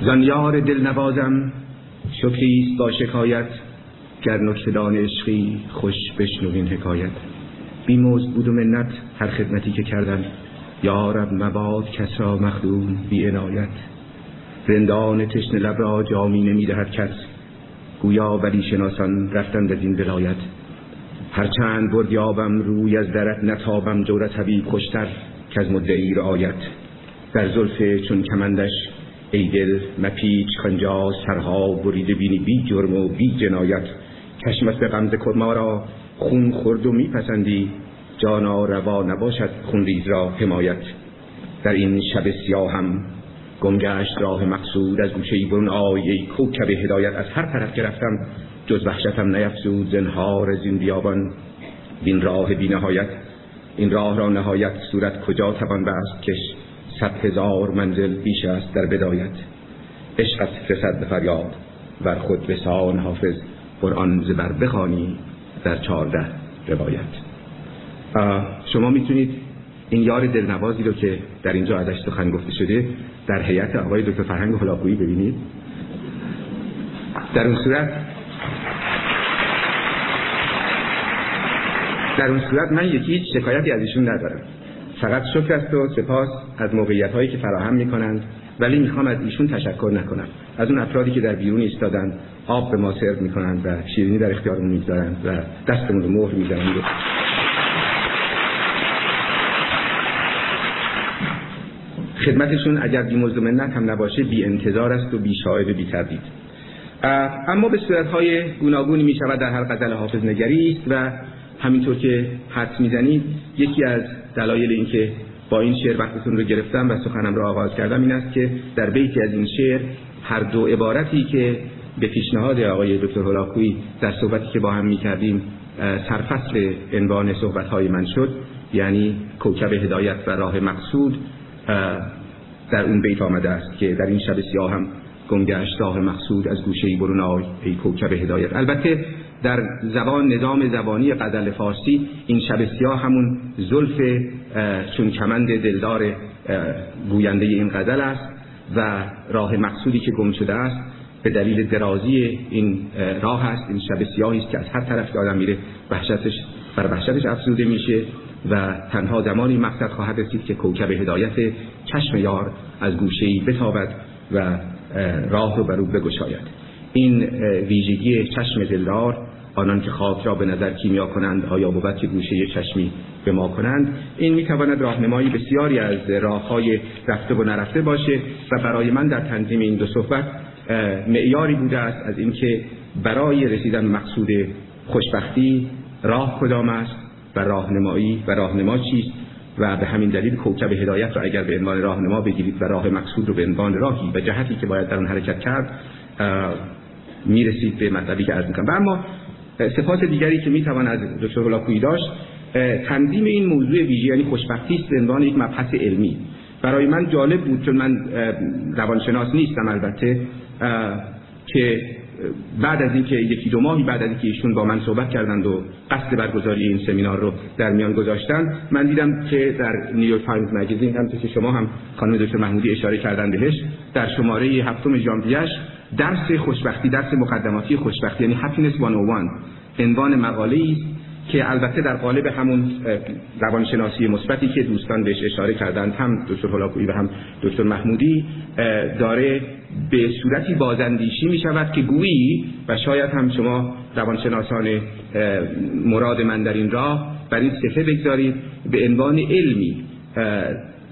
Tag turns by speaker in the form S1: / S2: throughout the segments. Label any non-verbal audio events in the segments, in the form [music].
S1: زن دل نوازم شکریست با شکایت گر نکتدان عشقی خوش بشنوین حکایت. بیمزد بود و منت هر خدمتی که کردم. یارب مباد کس را مخدوم بی عنایت. رندان تشن لب را جامی نمی‌دهد کس. گویا ولی شناسان رفتند از این ولایت. هرچند برد یابم روی از درت نتابم جورت حبیب خوشتر که از مدعی رعایت. در زلف چون کمندش ای دل مپیچ خنجا سرها بریده بینی بی جرم و بی جنایت. کشمت به غمز ما را خون خورد و میپسندی. جانا روا نباشد خونریز را حمایت. در این شب سیاه هم گمگشت راه مقصود. از گوشه برون آی ای کوکب هدایت. از هر طرف که رفتم جز وحشتم نیفزود. زنهار از این بیابان بین راه بی نهایت. این راه را نهایت. صورت کجا توان بست کش؟ صد هزار منزل بیش است در بدایت. عشقت رسد به فریاد ور خود به سان حافظ. قرآن زبر بخوانی در چهارده روایت. شما می‌تونید این یار دلنوازی رو که در اینجا ازش سخن گفته شده در هیئت آقای دکتر فرهنگ هلاکویی ببینید. در اون صورت در اون صورت من یکی شکایتی از ایشون ندارم. فقط شکر است و سپاس از موقعیت هایی که فراهم می کنند ولی می‌خوام از ایشون تشکر نکنم. از اون افرادی که در بیرون ایستادند آب به ما سرو می‌کنند و شیرینی در اختیارمون می‌گذارند و دستمون رو مهر می‌زنند خدمتشون اگر بی منت هم نباشه بی انتظار است و بی شاعر بی تردید. اما به صورتهای گوناگونی می شود در هر غزل حافظ نگری است و همینطور که حد می‌زنید یکی از دلایل اینکه با این شعر وقتتون رو گرفتم و سخنم رو آغاز کردم این است که در بیتی از این شعر هر دو عبارتی که به پیشنهاد آقای دکتر هلاکویی در صحبتی که با هم می‌کردیم سرفصل عنوان صحبتهای من شد یعنی کوکب هدایت و راه مقصود در اون بیت آمده است که در این شب سیاه هم گمگشت راه مقصود از گوشه برون آی ای کوکب هدایت. البته در زبان نظام زبانی غزل فارسی این شب سیاه همون زلف چون کمند دلدار گوینده این غزل است و راه مقصودی که گم شده است به دلیل درازی این راه است این شب سیاهی است که از هر طرف که آدم میره وحشتش بر وحشتش افزوده میشه و تنها زمانی مقصد خواهد رسید که کوکب هدایت چشم یار از گوشه‌ای بتابد و راه رو بر او بگشاید. این ویژگی چشم دلدار آنان که خاک را به نظر کیمیا کنند آیا بود که گوشه چشمی به ما کنند این می‌تواند راهنمایی بسیاری از راههای رفته و نرفته باشه و برای من در تنظیم این دو صحبت معیاری بوده است از اینکه برای رسیدن مقصود خوشبختی راه کدام است و راهنمایی و راهنما چیست و به همین دلیل کوکب هدایت را اگر به عنوان راهنما بگیرید و راه مقصود رو به عنوان راهی و جهتی که باید در آن حرکت کرد می‌رسید به مطلبی که عرض می‌کنم. و اما سپاس دیگری که می‌توان از دکتر هلاکویی داشت تنظیم این موضوع ویژه یعنی خوشبختی است یک مبحث علمی. برای من جالب بود چون من روانشناس نیستم البته که بعد از اینکه یکی دو ماهی بعد از اینکه ایشون با من صحبت کردند و قصد برگزاری این سمینار رو در میان گذاشتن من دیدم که در New York Times Magazine هم که شما هم خانم دکتر محمودی اشاره کردن بهش در شماره هفتم ژانویه‌اش درس خوشبختی درس مقدماتی خوشبختی یعنی Happiness 101 عنوان مقاله است که البته در قالب همون روانشناسی مثبتی که دوستان بهش اشاره کردند هم دکتر هلاکویی و هم دکتر محمودی داره به صورتی بازندیشی می شود که گویی و شاید هم شما روانشناسان مراد من در این راه بر این صفه بگذارید به عنوان علمی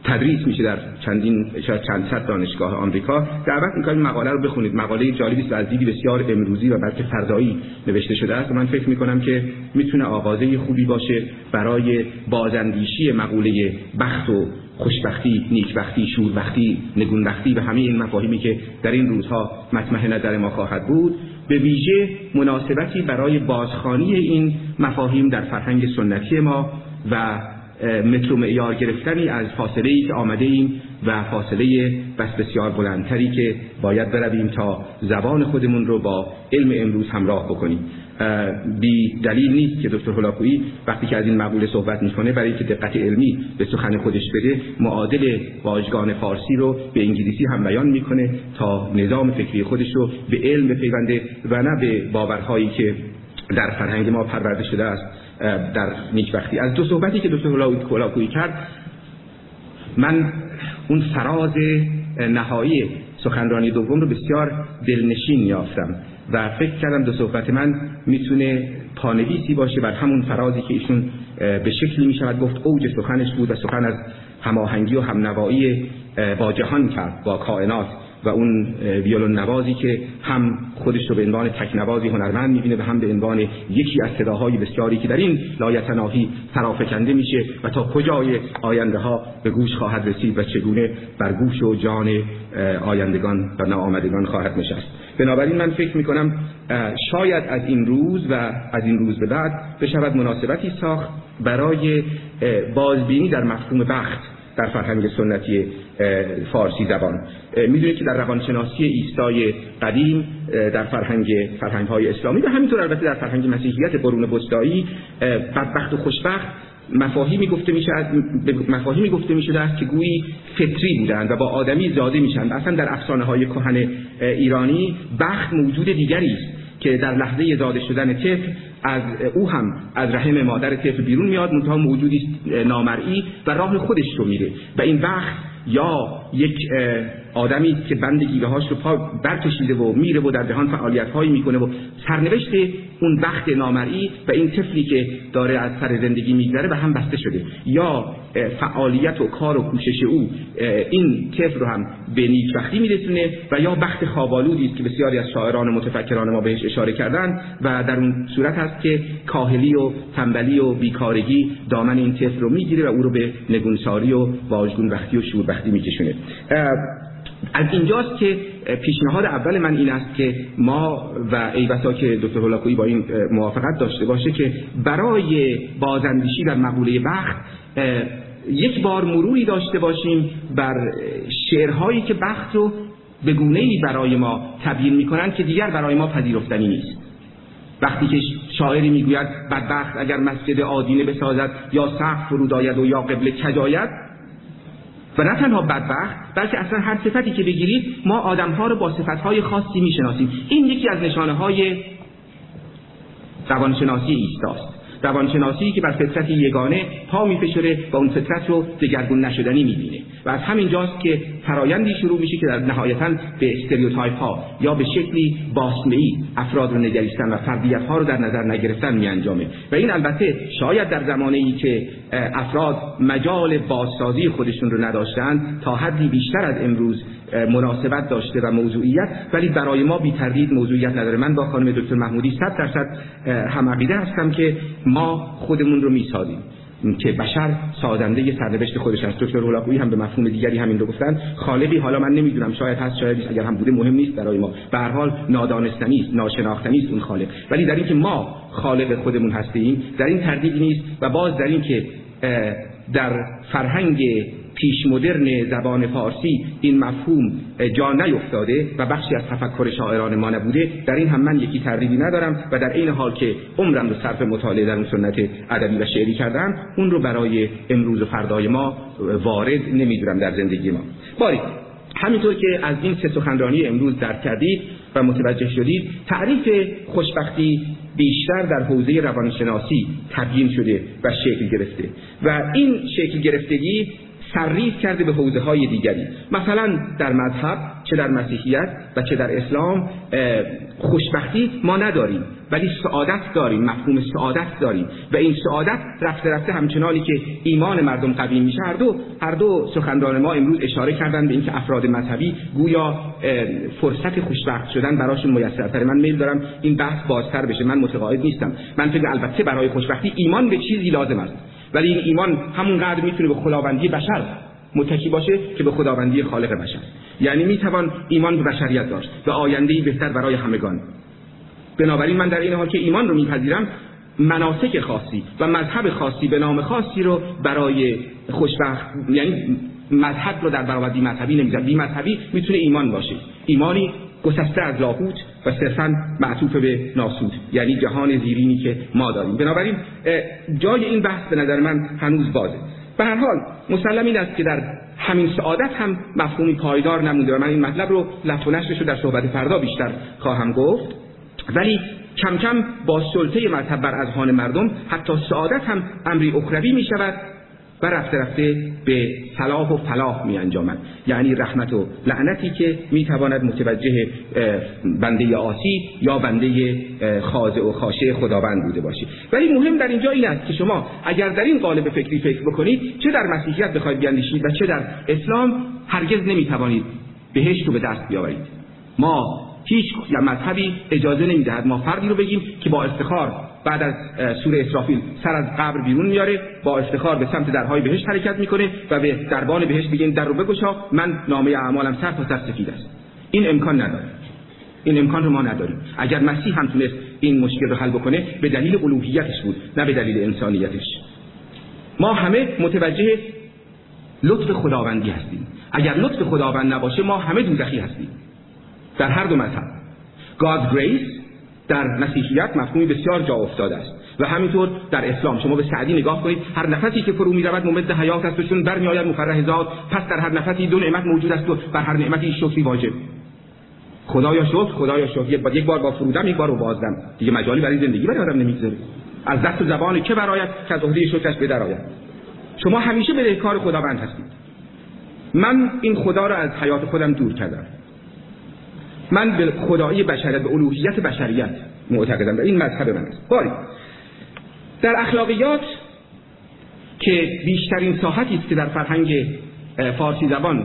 S1: تدریس میشه در چندین شاید چند صد دانشگاه آمریکا. دعوت می‌کنم مقاله رو بخونید. مقاله جالبی است از دیدی بسیار امروزی و بلکه فردایی نوشته شده است. من فکر می‌کنم که می‌تونه آغازه خوبی باشه برای بازاندیشی مقوله بخت و خوشبختی، نیکبختی، شوربختی، نگونبختی و همه این مفاهیمی که در این روزها مطمح نظر ما خواهد بود. به ویژه مناسبتی برای بازخانی این مفاهیم در فرهنگ سنتی ما و متر معیار گرفتنی از فاصله ای که آمده ایم و فاصله بس بسیار بلندتری که باید برویم تا زبان خودمون رو با علم امروز همراه بکنیم. بی دلیل نیست که دکتر هلاکویی وقتی که از این مقوله صحبت می‌کنه برای اینکه دقت علمی به سخن خودش بده معادل واژگان فارسی رو به انگلیسی هم بیان می‌کنه تا نظام فکری خودش رو به علم بپیونده و نه به باورهایی که در فرهنگ ما پرورده شده است. در وقتی از دو صحبتی که دکتر هلاکویی کرد من اون فراز نهایی سخنرانی دوم رو بسیار دلنشین یافتم و فکر کردم دو صحبت من می‌تونه پانویسی باشه بر همون فرازی که ایشون به شکلی می‌شود گفت اوج سخنش بود و سخن از هماهنگی و همنوایی با جهان کرد با کائنات. و اون ویولون نوازی که هم خودش رو به عنوان تکنوازی هنرمند می‌بینه و هم به عنوان یکی از صداهای بسیاری که در این لایتناهی فرافکنده میشه و تا کجای آینده ها به گوش خواهد رسید و چگونه بر گوش و جان آیندگان و ناآمدگان خواهد نشست. بنابراین من فکر می‌کنم شاید از این روز و از این روز به بعد بشود مناسبتی ساخت برای بازبینی در مفهوم بخت در فرهنگ سنتی فارسی زبان. می‌دونید که در روانشناسی ایستای قدیم در فرهنگ فرهنگ های اسلامی و همینطور البته در فرهنگ مسیحیت قرون وسطایی بدبخت و خوشبخت مفاهیمی گفته میشه مفاهیمی گفته می‌شده است که گویی فطری بودند و با آدمی زاده میشن اصلا در افسانه های کهن ایرانی بخت موجود دیگری است که در لحظه زاده شدن طفل از او هم از رحم مادر طفل بیرون میاد منتها موجودی نامرئی و راه خودش رو میره و این وقت یا یک آدمی که بند گیوه رو پا برکشیده و میره و در جهان فعالیت هایی می‌کنه و سرنوشت اون وقت نامرئی و این طفلی که داره از سر زندگی میگذره به هم بسته شده. یا فعالیت و کار و کوشش او این طفل رو هم به نیکبختی میرسونه و یا بخت خوابالودی است که بسیاری از شاعران متفکران ما بهش اشاره کردن و در اون صورت هست که کاهلی و تنبلی و بیکارگی دامن این طفل رو می‌گیره و او رو به نگونساری و واژگون بختی و شوربختی میکشونه. از اینجاست که پیشنهاد اول من این است که ما و ای بسا که دکتر هولاکویی با این موافقت داشته باشه که برای بازندیشی در مقوله بخت یک بار مروری داشته باشیم بر شعرهایی که بخت رو به گونه ای برای ما تبیین می‌کنن که دیگر برای ما پذیرفتنی نیست. وقتی که شاعری می‌گوید بدبخت اگر مسجد آدینه بسازد یا سقف فرود آید و یا قبل کجاید؟ و نه تنها بدبخت بلکه اصلا هر صفتی که بگیرید ما آدمها رو با صفتهای خاصی می‌شناسیم. این یکی از نشانه های روانشناسی ایستاست. روانشناسی که بر فطرت یگانه پا میفشره و اون فطرت رو دگرگون نشدنی می‌بینه. و از همین جاست که فرایندی شروع میشه که در نهایتا به stereotype ها یا به شکلی باسمه افراد رو نگریستن و فردیت ها رو در نظر نگرفتن میانجامه. و این البته شاید در زمانه ای که افراد مجال بازسازی خودشون رو نداشتند تا حدی بیشتر از امروز مناسبت داشته و موضوعیت ولی برای ما بی تردید موضوعیت نداره. من با خانم دکتر محمودی صد درصد هم عقیده هستم که ما خودمون رو می‌سازیم. که بشر سازنده سرنوشت خودش است. دکتر هولاکویی هم به مفهوم دیگری همین رو گفتن. خالقی حالا من نمی‌دونم شاید هست شاید نیست. اگر هم بوده مهم نیست برای ما. به هر حال نادانستنی است ناشناختنی است اون خالق. ولی در اینکه ما خالق خودمون هستیم در این تردیدی نیست و باز در این که در فرهنگ پیش مدرن زبان فارسی این مفهوم جا نیفتاده و بخشی از تفکر شاعران ما نبوده. در این هم من یکی تردیدی ندارم و در این حال که عمرم رو صرف مطالعه در اون سنت ادبی و شعری کردم اون رو برای امروز و فردای ما وارد نمی‌دونم در زندگی ما. باری همینطور که از این سه سخنرانی امروز درک کردید و متوجه شدید تعریف خوشبختی بیشتر در حوزه روانشناسی تبیین شده و شکل گرفته. و این شکل گرفتگی سرریز کرده به حوزه های دیگری. مثلا در مذهب چه در مسیحیت و چه در اسلام خوشبختی ما نداریم ولی سعادت داریم مفهوم سعادت داریم. و این سعادت رفته رفته همچنانی که ایمان مردم قوی میشه. هر دو هر دو سخنران ما امروز اشاره کردن به اینکه افراد مذهبی گویا فرصت خوشبخت شدن براشون میسرتره من میل دارم این بحث بازتر بشه. من متقاعد نیستم. من فکر البته برای خوشبختی ایمان به چیزی لازم است. ولی این ایمان همونقدر می‌تونه به خداوندی بشر متکی باشه که به خداوندی خالق بشر. یعنی می‌توان ایمان به بشریت داشت. و آینده بهتر برای همگان. بنابراین من در این حال که ایمان رو میپذیرم مناسک خاصی و مذهب خاصی به نام خاصی رو برای خوشبخت یعنی مذهب رو در برابر بی مذهبی نمی‌ذارم بی مذهبی می‌تونه ایمان باشه. ایمانی گسسته از لاهوت و صرفا معطوف به ناسود یعنی جهان زیرینی که ما داریم. بنابراین جای این بحث به نظر من هنوز بازه. به هر حال مسلم این است که در همین سعادت هم مفهومی پایدار نمونده و من این مطلب رو لفت و در صحبت فردا بیشتر خواهم گفت. ولی کم کم با سلطه مذهب بر اذهان مردم حتی سعادت هم امری اخروی می شود و رفته رفته به صلاح و فلاح می انجامد. یعنی رحمت و لعنتی که می تواند متوجه بنده آسی یا بنده خاضع و خاشه خداوند بوده باشی. ولی مهم در اینجا این است که شما اگر در این قالب فکری فکر بکنید چه در مسیحیت بخواید بیاندیشید و چه در اسلام هرگز نمی توانید بهشت رو به دست بیاورید. ما هیچ مذهبی اجازه نمی‌دهد ما فردی رو بگیم که با افتخار بعد از سوره اسرافیل سر از قبر بیرون میاره با افتخار به سمت درهای بهشت حرکت می‌کنه و به دربان بهشت بگین در رو بگشا من نامه اعمالم سر تا سر سفید است. این امکان نداره. این امکان رو ما نداریم. اگر مسیح هم تونست این مشکل رو حل بکنه به دلیل الوهیتش بود نه به دلیل انسانیتش. ما همه متوجه لطف خداوندی هستیم. اگر لطف خداوند نباشه ما همه دوزخی هستیم. در هر دو مذهب. God's grace در مسیحیت مفهومی بسیار جا افتاده است. و همینطور در اسلام شما به سعدی نگاه کنید هر نفسی که فرو می‌رود ممد حیات است و چون برمیآید مفرح ذات پس در هر نفسی دو نعمت موجود است و بر هر نعمتی شکری واجب. خدایا شکر خدایا شکر. یک بار یک بار با فرودم یک بار با بازدم. دیگه مجالی برای زندگی برای آدم نمی‌گذاره. از دست و زبان که برایت که از عهده شکرش به درآید شما همیشه به کار خداوند هستید. من این خدا را از حیات خودم دور کردم. من به خدایی بشریت به الوهیت بشریت معتقدم این مذهب من است. باری. در اخلاقیات که بیشترین ساحتی است که در فرهنگ فارسی زبان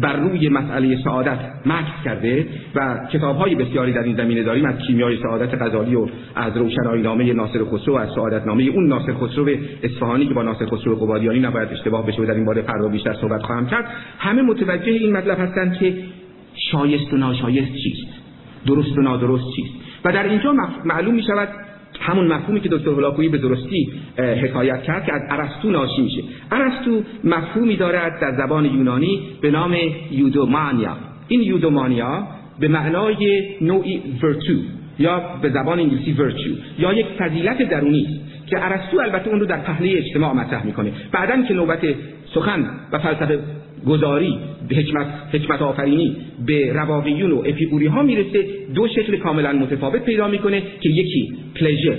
S1: بر روی مسئله سعادت مکس کرده و کتاب های بسیاری در این زمینه داریم از کیمیای سعادت غزالی و از روشنایی نامه ناصر خسرو و از سعادت نامه اون ناصر خسرو اصفهانی که با ناصر خسرو قبادیانی نباید اشتباه بشه و در این باره فردا بیشتر صحبت خواهم کرد. همه متوجه این مطلب هستند که شایست و ناشایست چیست؟ درست و نادرست چیست؟ و در اینجا معلوم می شود همون مفهومی که دکتر هلاکویی به درستی حکایت کرد که از ارسطو ناشی میشه. ارسطو مفهومی دارد در زبان یونانی به نام یودومانیا. این یودومانیا به معنای نوعی ورتو یا به زبان انگلیسی ورچو یا یک فضیلت درونی است. که ارسطو البته اون رو در پهنه اجتماع مطرح می‌کنه. بعدا که نوبت سخن و فلسفه گذاری حکمت, حکمت آفرینی به رواقیون و اپیقوری ها می‌رسه دو شکل کاملا متفاوت پیدا می‌کنه که یکی پلژر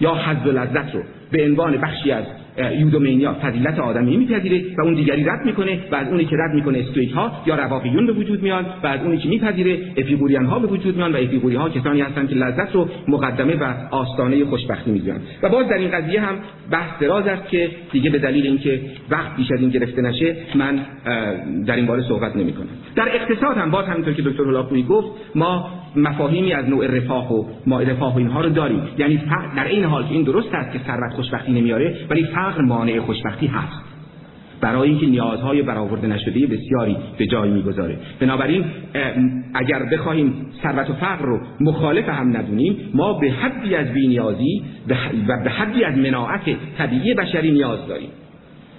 S1: یا حظ و لذت رو به عنوان بخشی از یودومینیا فضیلت آدمی میپذیره و اون دیگری رد می‌کنه. و از اونی که رد می‌کنه استویک ها یا رواقیون به وجود میان و از اونی که میپذیره اپیقوریان ها به وجود میان و اپیقوری ها کسانی هستند که لذت رو مقدمه و آستانه خوشبختی می‌دونن و باز در این قضیه هم بحث دراز است که دیگه به دلیل اینکه وقت بیش از این گرفته نشه من در این باره صحبت نمی‌کنم. در اقتصاد هم باز همونطور که دکتر هلاکویی گفت ما مفاهیمی از نوع رفاه و ما رفاه و اینها رو داریم. یعنی در این حال که این درست است که ثروت خوشبختی نمیاره ولی فقر مانع خوشبختی هست. برای اینکه نیازهای برآورده نشده بسیاری به جای می‌گذاره. بنابراین اگر بخواهیم ثروت و فقر رو مخالف هم ندونیم ما به حدی از بینیازی و به حدی از مناعت طبیعی بشری نیاز داریم.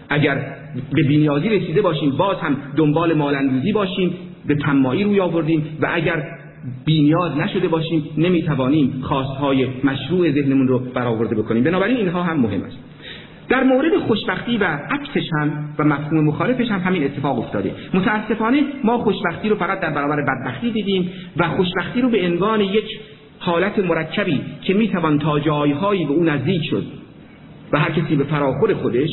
S1: اگر به بینیازی رسیده باشیم باز هم دنبال مالندوزی باشیم به تمایی روی آوردیم و اگر بینیاز نشده باشیم نمی‌توانیم خواستهای مشروع ذهنمون رو برآورده بکنیم. بنابراین اینها هم مهم است. در مورد خوشبختی و عکسش هم و مفهوم مخالفش هم همین اتفاق افتاده. متاسفانه ما خوشبختی رو فقط در برابر بدبختی دیدیم و خوشبختی رو به عنوان یک حالت مرکبی که می‌توان تا جایهایی به اون نزدیک شد و هر کسی به فراخور خودش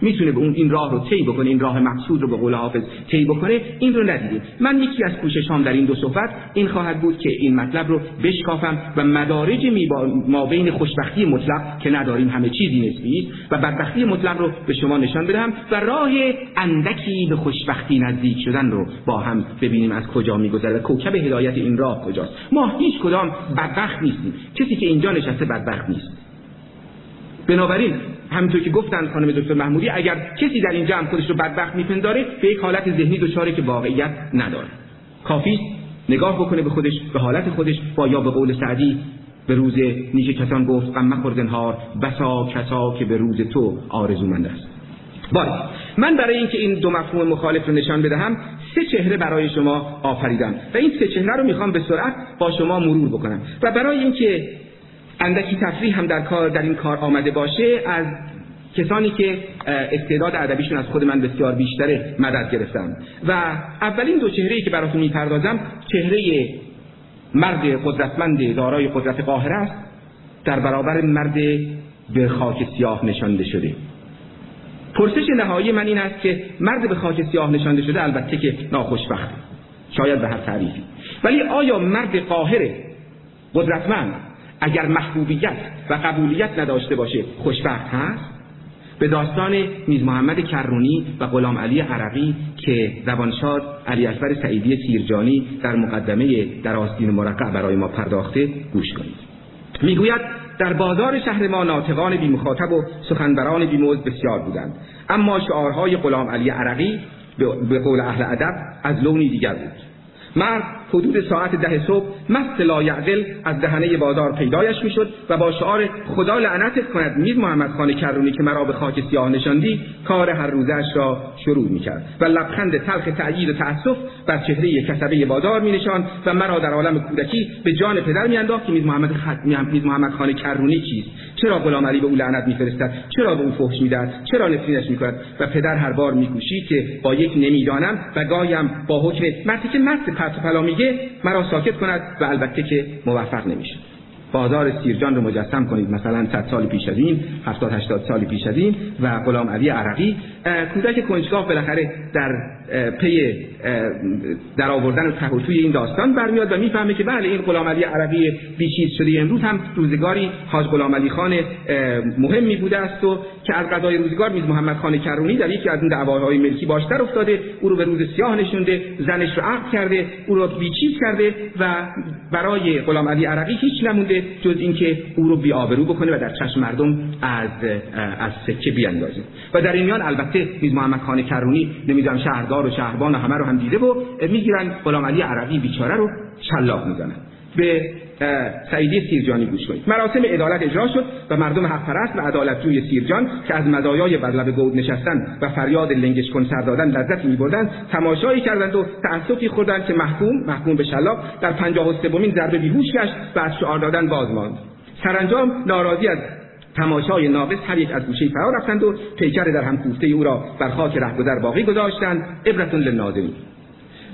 S1: می‌تونه به اون این راه رو طی بکنه این راه مقصود رو به قول حافظ طی بکنه این رو ندیدیم من یکی از کوششام در این دو صحبت این خواهد بود که این مطلب رو بشکافم و مدارج ما بین خوشبختی مطلق که نداریم همه چیزی نسبی و بدبختی مطلق رو به شما نشان بدم و راه اندکی به خوشبختی نزدیک شدن رو با هم ببینیم از کجا میگذره. کوکب هدایت این راه کجاست؟ ما هیچ کدام بدبخت نیستیم. کسی که اینجا نشسته بدبخت نیست. بنابراین همینطور که گفتن خانم دکتر محمودی اگر کسی در این جمع خودش رو بدبخت میپنداره به یک حالت ذهنی دچاره که واقعیت نداره. کافی نگاه بکنه به خودش به حالت خودش با یا به قول سعدی به روز نیچه کسان گفت غم مخور زنهار بسا کسا که به روز تو آرزومند است. باری من برای اینکه این دو مفهوم مخالف رو نشان بدهم سه چهره برای شما آفریدم. و این سه چهره رو می‌خوام به سرعت با شما مرور بکنم. و برای اینکه اندکی تفریح هم در کار در این کار آمده باشه از کسانی که استعداد ادبیشون از خود من بسیار بیشتره مدد گرفتم. و اولین دو چهره ای که براتون می‌پردازم چهره مرد قدرتمند دارای قدرت قاهره است. در برابر مرد به خاک سیاه نشانده شده. پرسش نهایی من این است که مرد به خاک سیاه نشانده شده البته که ناخوشبخت شاید به هر تعریفی. ولی آیا مرد قاهر قدرتمند اگر محبوبیت و قبولیت نداشته باشه خوشبخت هست؟ به داستان میز محمد کرونی و غلام علی عربی که زبانشاد علی اکبر سعیدی سیرجانی در مقدمه در آستین مرقع برای ما پرداخته گوش کنید. می‌گوید در بازار شهر ما ناطقان بی مخاطب و سخنبران بی موز بسیار بودند. اما شعارهای غلام علی عرقی به قول اهل ادب از لونی دیگر بود. مرد حدود ساعت ده صبح مست لایعدل از دهنه بازار پیدایش می‌شد و با شعار خدا لعنتت کند میر محمد خان کرونی که مرا به خاک سیاه نشاندی کار هر روزش را شروع می‌کرد و لبخند تلخ تأیید و تأسف بر چهره کسبه بازار مینشاند و مرا در عالم کودکی به جان پدر میانداخت که میر محمد خط میر محمد خان کرونی چیست؟ چرا غلام علی به او لعنت میفرستد؟ چرا به او فحش می‌دهد؟ چرا نفرینش می‌کند؟ و پدر هر بار میکوشید که با یک نمی‌دانم و گایم با حکم مردی که مست پرت و میگه مرا ساکت کند و البته که موفق نمیشه بازار سیرجان رو مجسم کنید. مثلا 100 سال پیش از این 70 80 سال پیش از این و غلام علی عرقی. کودک کنجکاو بالاخره در پی در آوردن تهوتوی این داستان برمیاد و می‌فهمه که بله این غلام علی عربی بیچیز شده. امروز هم روزگاری حاج غلام علی خان مهمی بوده است و که از قضای روزگار میز محمد خان کرونی در یکی از این دعواهای ملکی باشتر افتاده. او رو به روز سیاه نشونده زنش رو عقد کرده او رو بیچیز کرده و برای غلام علی عربی هیچ نمونده. جز اینکه او رو بی‌آبرو بکنه و در چشم مردم از از سکه بیاندازه. و در این میان البته میز محمد خان کرونی نمی‌دونم شهر و شهربان و همه رو هم دیده و می‌گیرن غلام علی عربی بیچاره رو شلاق می‌زنن. به سعیدی سیرجانی گوش کنید. مراسم عدالت اجرا شد و مردم حق پرست و عدالتجوی سیرجان که از مزایای بر لب گود نشستن و فریاد لنگش کن سر دادن لذت میبردند تماشایی کردند و تأسفی خوردند که محکوم محکوم به شلاق در پنجاه و سومین ضربه بیهوش گشت و از شعار دادن باز ماند. سرانجام ناراضی از تماشای ناقص هر یک از گوشه فرا رفتند و پیکر در هم کوفته او را بر خاک رهگذر باقی گذاشتند. عبرتون للناظرین.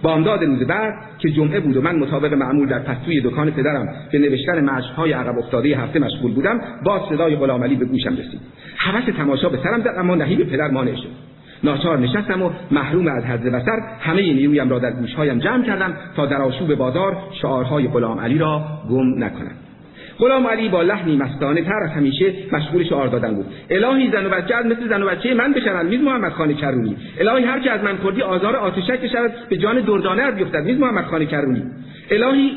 S1: بامداد روز بعد که جمعه بود و من مطابق معمول در پستوی دکان پدرم به نوشتن مشقهای عقب افتاده هفته مشغول بودم با صدای غلام علی به گوشم رسید. هوس تماشا به سرم زد اما نهی به پدر مانع شد. ناچار نشستم و محروم از حد بسر همه نیرویم را در گوشهایم جمع کردم تا در آشوب بازار شعارهای غلام علی را گم نکنم. غلام علی با لحنی مستانه تر از همیشه مشغول شعار دادن بود. الهی زن و بچه از مثل زن و بچه من بشوند. میز محمد خان کرونی. الهی هر که از من خوردی آزار آتشک بشود به جان دردانه بیفتد. میز محمد خان کرونی. الهی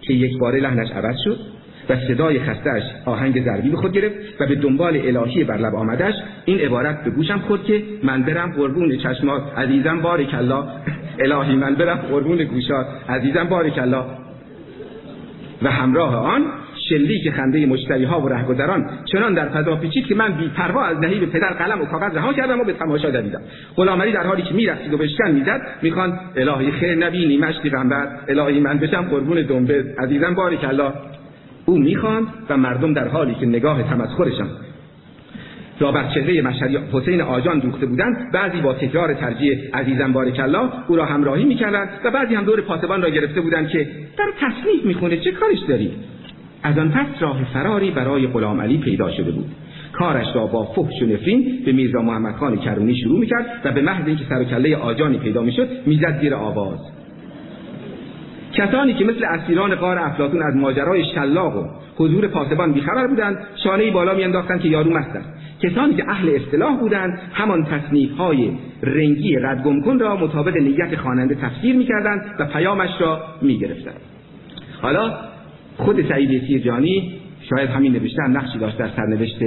S1: که یک باره لحنش عوض شد و صدای خستهش آهنگ ضربی به خود گرفت و به دنبال الهی بر لب آمدش این عبارت به گوشم خورد که من برم قربون چشمات. عزیزم بارک الله. [laughs] الهی من برم قربون گوشات. عزیزم بارک الله. و همراه آن شلیک خنده مشتری ها و رهگذران چنان در فضا پیچید که من بی پروا از به پدر قلم و کاغذ رها کردم و به تماشا دویدم. غلام علی در حالی که میرقصید و بشکن می‌زد می‌خوان الهی خیر نبینی مشتی غنبر الهی من بشم قربون دنبه عزیزم بارک الله. او می‌خواند و مردم در حالی که نگاه تمسخرشان را بر چهره مشهدی حسین آجان دوخته بودند بعضی با تکرار ترجیح عزیزم بارک الله او را همراهی می‌کردند و بعضی هم دور پاسبان را گرفته بودند که در تصنیف می‌خونه چه کارش داری؟ از آن پس راه فراری برای غلام علی پیدا شده بود. کارش را با فحش و نفرین به میرزا محمد خان کرونی شروع می‌کرد و به محض اینکه سر و کله آجانی پیدا می‌شد می‌زد زیر آواز. کسانی که مثل اسیران قار افلاطون از ماجرای شلاق و حضور پاسبان بیخبر بودند شانه بالا میانداختند که یارو مست است. کسانی که اهل اصطلاح بودند همان تصنیف های رنگی ردگم کن را مطابق نیت خواننده تفسیر می‌کردند و پیامش را می‌گرفتند. حالا خود سعید سیرجانی شاید همین نوشته هم نقشی داشت در سرنوشت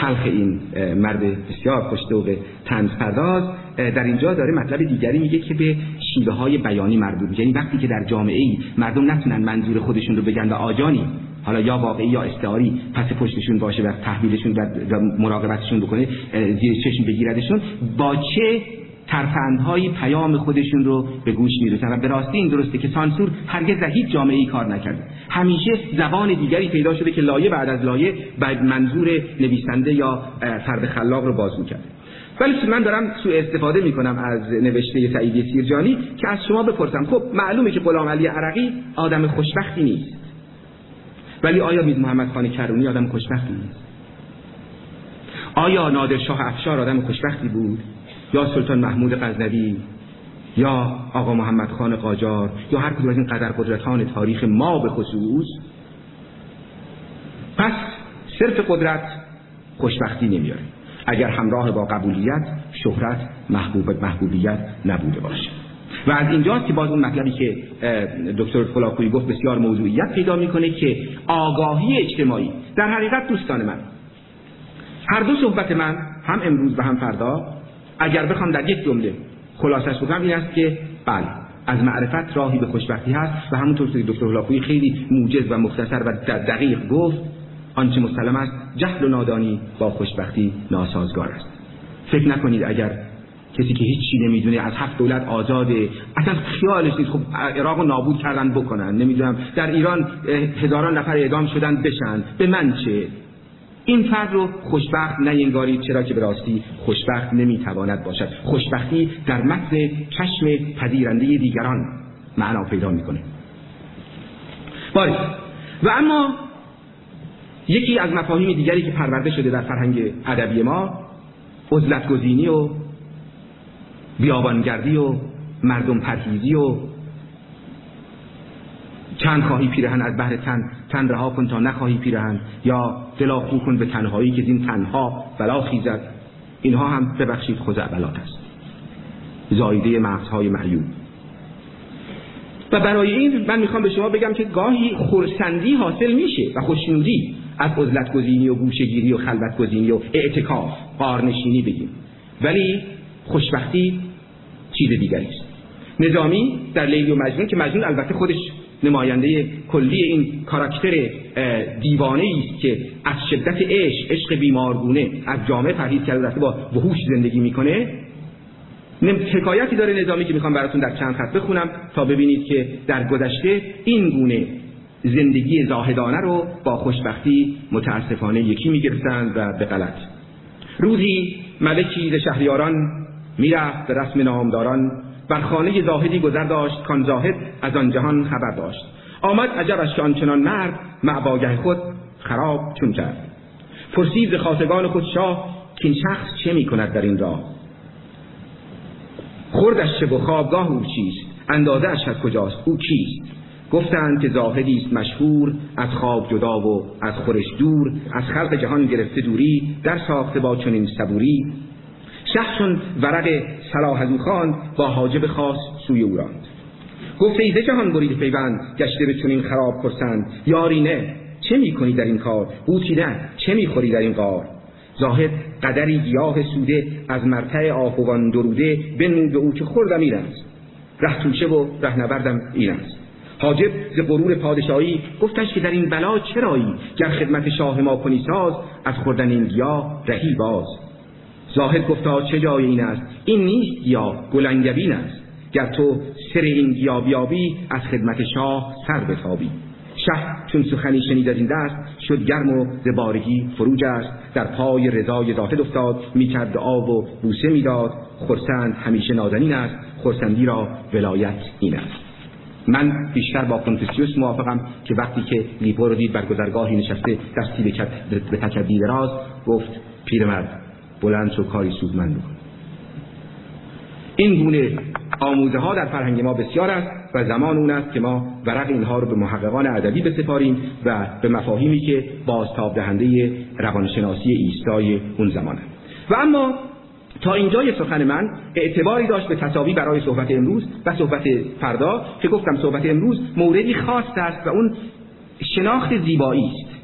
S1: تلخ این مرد بسیار به تنز پرداز در اینجا داره مطلب دیگری میگه که به شیوه های بیانی مربوط یعنی وقتی که در جامعه ای مردم نتونن منظور خودشون رو بگن و آجانی حالا یا واقعی یا استعاری پس پشتشون باشه و تحویلشون و مراقبتشون بکنه زیر چشم بگیردشون با چه ترفندهایی پیام خودشون رو به گوش می‌رسن؟ و به راستی این درسته که سانسور هرگز در هیچ جامعه ای کار نکرده. همیشه زبان دیگری پیدا شده که لایه بعد از لایه بعد منظور نویسنده یا فرد خلاق رو باز می‌کرده. ولی من دارم سوء استفاده می‌کنم از نوشته سعیدی سیرجانی که از شما بپرسم خب معلومه که غلام علی عرقی آدم خوشبختی نیست. ولی آیا میر محمد خان کرونی آدم خوشبختی نیست؟ آیا نادر شاه افشار آدم خوشبختی بود؟ یا سلطان محمود غزنوی؟ یا آقا محمد خان قاجار؟ یا هر کدوم از این قدر قدرتان تاریخ ما به خصوص؟ پس صرف قدرت خوشبختی نمیاره. اگر همراه با قبولیت شهرت محبوب محبوبیت نبوده باشه. و از اینجاست که باز اون مطلبی که دکتر فلاکوی گفت بسیار موضوعیت پیدا می‌کنه که آگاهی اجتماعی. در حقیقت دوستان من هر دو صحبت من هم امروز و هم فردا اگر بخوام در یک جمله خلاصش بکنم این است که بله از معرفت راهی به خوشبختی هست و همونطور که دکتر هلاکویی خیلی موجز و مختصر و دقیق گفت آنچه مسلم است جهل و نادانی با خوشبختی ناسازگار است. فکر نکنید اگر کسی که هیچی نمی‌دونه از هفت دولت آزاده اصلا خیالش نیست خب عراق نابود کردن بکنن. نمی‌دونم در ایران هزاران نفر اعدام شدن بشن. به من چه؟ این فرد رو خوشبخت نینگارید چرا که به راستی خوشبخت نمی‌تواند باشد. خوشبختی در متن چشم پذیرنده دیگران معنا پیدا می‌کنه. باری و اما یکی از مفاهیم دیگری که پرورده شده در فرهنگ ادبی ما عزلت گزینی و بیابانگردی و مردم پرهیزی و چند خواهی پیرهن از بهر تن تن رها کن تا نخواهی پیرهن یا دلا خو کن به تنهایی که این تنها بلا خیزد. اینها هم ببخشید خزعبلات است. زایده مغزهای معیوب. و برای این من می‌خوام به شما بگم که گاهی خورسندی حاصل میشه و خوشنودی از عزلت گزینی و گوشگیری و خلوت گزینی و اعتکاف قارنشینی بگیم. ولی خوشبختی چیز دیگری است. نظامی در لیلی و مجنون که مجنون البته خودش نماینده کلی این کاراکتر دیوانه است که از شدت عشق عشق بیمارگونه از جامعه پرهیز کرده با وحوش زندگی می‌کنه. حکایتی داره نظامی که می‌خوام براتون در چند خط بخونم تا ببینید که در گذشته این گونه زندگی زاهدانه رو با خوشبختی متاسفانه یکی می‌گرفتند و به غلط. روزی ملکی ز شهریاران می‌رفت به رسم نامداران بر خانه زاهدی گذر داشت کان زاهد از آن جهان خبر داشت. آمد عجبش که آنچنان مرد معباگه خود خراب چون کرد. پرسید ز خاصگان خود شاه که این شخص چه می کند در این راه؟ خوردش چه و خوابگاه او چیست؟ اندازه اش از کجاست؟ او کیست؟ گفتند که زاهدی است مشهور از خواب جدا و از خورش دور از خلق جهان گرفته دوری در ساخته با چنین صبوری. شخصون ورق صلاح از خان با حاجب خاص سوی او راند. گفت ایزه جهان برید پیوند گشته به چنین خراب پرسند. یاری نه چه می‌کنی در این کار؟ بوتی نه چه می‌خوری در این قار زاهد قدری گیاه سوده از مرتع آهوان دروده بنمود او که خوردم این است ره توشه و رهنوردم این است حاجب ز غرور پادشاهی گفتش که در این بلا چرایی؟ گر خدمت شاه ما کنی ساز از خوردن این گیاه رهی باز. زاهد گفتا چه جای این است؟ این نیست یا گلنگبین است. گر تو سر این گیا بیابی از خدمت شاه سر بتابی. شه چون سخنی شنید از این دست شد گرم و زبارگی فروج است. در پای رضای زاهد افتاد می‌کرد آب و بوسه می‌داد. خرسند همیشه نازنین است. خرسندی را ولایت این است. من بیشتر با کنفوسیوس موافقم که وقتی که لیپو رو دید بر گذرگاهی نشسته دستی به تکبیر راز گفت پیرمرد بلند شو کاری سودمند بکن. این گونه آموزه ها در فرهنگ ما بسیار است و زمان اون است که ما ورق اینها رو به محققان ادبی بسپاریم و به مفاهیمی که بازتاب دهنده روانشناسی ایستای اون زمان و اما تا اینجای سخن من اعتباری داشت به تصاوی برای صحبت امروز و صحبت فردا که گفتم صحبت امروز موردی خاص است و اون شناخت زیبایی است.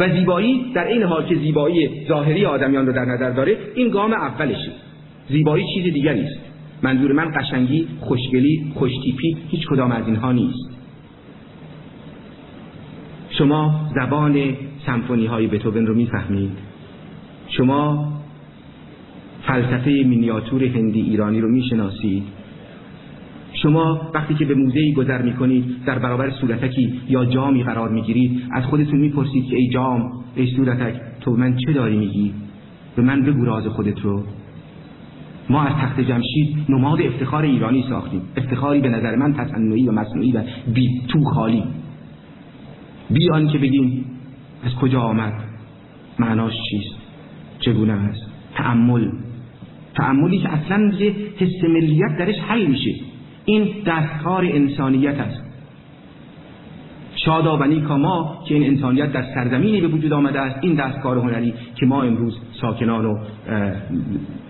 S1: و زیبایی در این حال که زیبایی ظاهری آدمیان رو در نظر داره این گام اولشه. زیبایی چیز دیگری است منظور من قشنگی خوشگلی خوشتیپی هیچ کدام از اینها نیست. شما زبان سمفونی های بتوون رو می‌فهمید؟ شما فلسفه مینیاتور هندی ایرانی رو می‌شناسید. شما وقتی که به موزه گذر می‌کنید در برابر صورتکی یا جامی قرار می‌گیرید از خودتون می‌پرسید که ای جام ای صورتک تو من چه داری میگی؟ به من بگو راز خودت رو. ما از تخت جمشید نماد افتخار ایرانی ساختیم. افتخاری به نظر من تصنعی و مصنوعی و بی تو خالی بیان که بگیم از کجا آمد؟ معناش چیست؟ چگونه است؟ تعمل تعملی که اصلا یه حس ملیت درش حل میشه. این دستکار انسانیت است. شادابنی کاما که این انسانیت در سرزمینی به وجود آمده است این دستکار هنری که ما امروز ساکنان و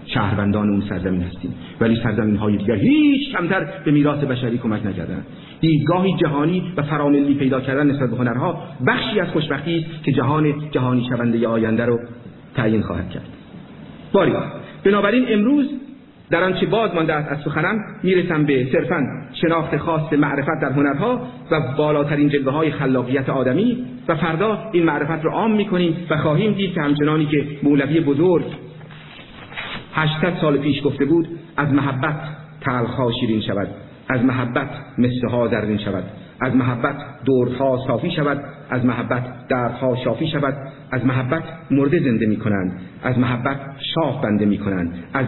S1: شهروندان اون سرزمین هستیم. ولی سرزمین های دیگر هیچ کمتر به میراث بشری کمک نکردن. دیدگاهی جهانی و فراملی پیدا کردن نسبت به هنرها بخشی از خوشبختی است که جهان جهانی شونده آینده رو تعیین خواهد کرد. باری بنابراین امروز در آنچه باز مانده است از سخنم می‌رسم به صرفا شناخت خاص معرفت در هنرها و بالاترین جلوه های خلاقیت آدمی و فردا این معرفت رو عام می‌کنیم و خواهیم دید که همچنانی که مولوی بزرگ 800 سال پیش گفته بود از محبت تلخها شیرین شود از محبت مثل ها زرین شود از محبت دورها صافی شود. از محبت درها شافی شود از محبت مرده زنده می کنند از محبت شاه بنده می کنند از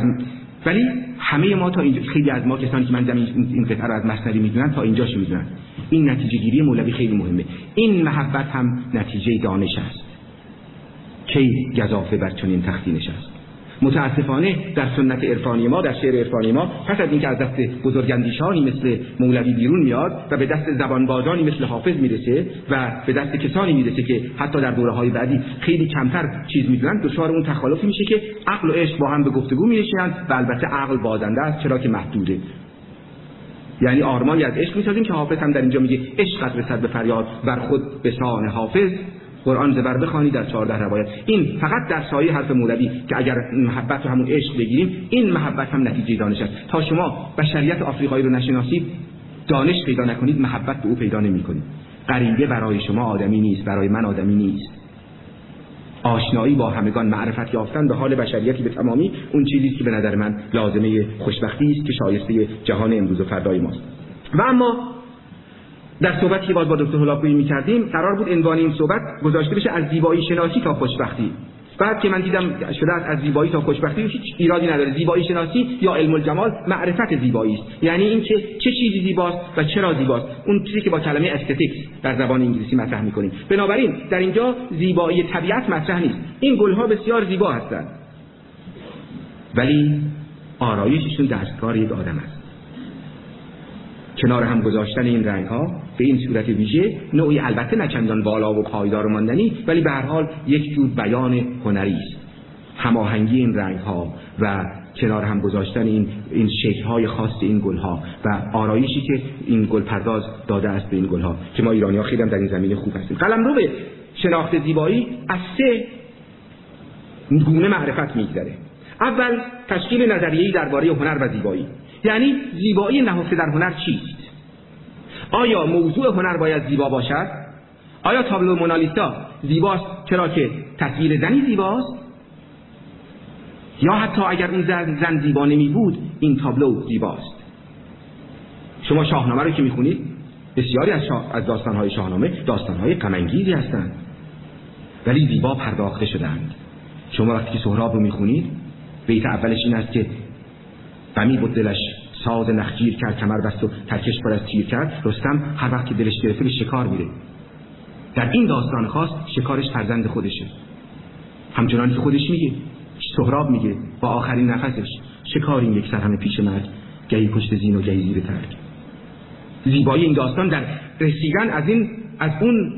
S1: ولی همه ما تا اینجا خیلی از ما کسانی که من زمین این قطعه رو از مصنوی می‌دونن تا اینجاش می‌دونن. این نتیجه گیری مولوی خیلی مهمه. این محبت هم نتیجه دانش است. کی گذافه بر چنین تختی نشست؟ متاسفانه در سنت عرفانی ما در شعر عرفانی ما پس از اینکه از دست بزرگندیشانی مثل مولوی بیرون میاد و به دست زبانبازانی مثل حافظ می‌رسه و به دست کسانی می‌رسه که حتی در دوره های بعدی خیلی کمتر چیز می‌دونن دچار اون تخالفی میشه که عقل و عشق با هم به گفتگو می‌رسند و البته عقل بازنده است چرا که محدوده. یعنی آرمانی از عشق می‌سازیم که حافظ هم در اینجا میگه عشقت رسد به فریاد بر خود به شان حافظ. قرآن زبر بخوانی در چهارده روایت. این فقط در سایه حرف مولوی که اگر محبت رو همون عشق بگیریم این محبت هم نتیجه دانش است. تا شما بشریت آفریقایی رو نشناسید دانش پیدا نکنید محبت به او پیدا نمی کنید غریبه برای شما آدمی نیست برای من آدمی نیست. آشنایی با همگان معرفت یافتن به حال بشریتی به تمامی اون چیزی که به نظر من لازمه خوشبختی است که شایسته جهان امروز و فردای ماست. و اما در صحبتی که با دکتر هلاکویی می‌کردیم قرار بود عنوان این صحبت گذاشته بشه از زیبایی شناسی تا خوشبختی. بعد که من دیدم شده است از زیبایی تا خوشبختی هیچ ایرادی نداره. زیبایی شناسی یا علم الجمال معرفت زیبایی است. یعنی اینکه چه چیزی زیباست و چرا زیباست. اون چیزی که با کلمه استتیکس در زبان انگلیسی مطرح می‌کنیم. بنابراین در اینجا زیبایی طبیعت مطرح نیست. این گلها بسیار زیبا هستند. ولی آرایششون دستکار یک آدم است. کنار هم گذاشتن این رنگ ها به این صورت ویژه نوعی البته نچندان بالا و پایدار ماندنی ولی به هر حال یک جور بیان هنری است. هماهنگی این رنگ ها و کنار هم گذاشتن این این شکل های خاص این گل ها و آرایشی که این گل پرداز داده است به این گل ها که ما ایرانی ها خیلی هم در این زمینه خوب هستیم. قلم رو به شناخت زیبایی از سه گونه معرفت میگذره. اول تشکیل نظریه‌ای درباره هنر و زیبایی. یعنی زیبایی نهفته در هنر چیست؟ آیا موضوع هنر باید زیبا باشد؟ آیا تابلو مونالیسا زیباست چرا که تصویر زنی زیباست؟ یا حتی اگر این زن, زن زیبا نمی بود این تابلو زیباست. شما شاهنامه رو که می‌خونید بسیاری از, شاه... از داستانهای شاهنامه داستانهای غمانگیزی هستند. ولی زیبا پرداخته شدند شما وقتی که سهراب رو می‌خونید بیت اولش این است که غمی بود دلش ساز نخجیر کرد کمر بست و ترکش پر از تیر کرد. رستم هر وقت که دلش گرفته به شکار میره در این داستان خاص شکارش فرزند خودشه. همچنان که خودش میگه سهراب میگه با آخرین نفسش. این یک سر همه پیش مرگ گهی پشت زین و گهی زیر ترک زیبایی این داستان در رسیدن از این از اون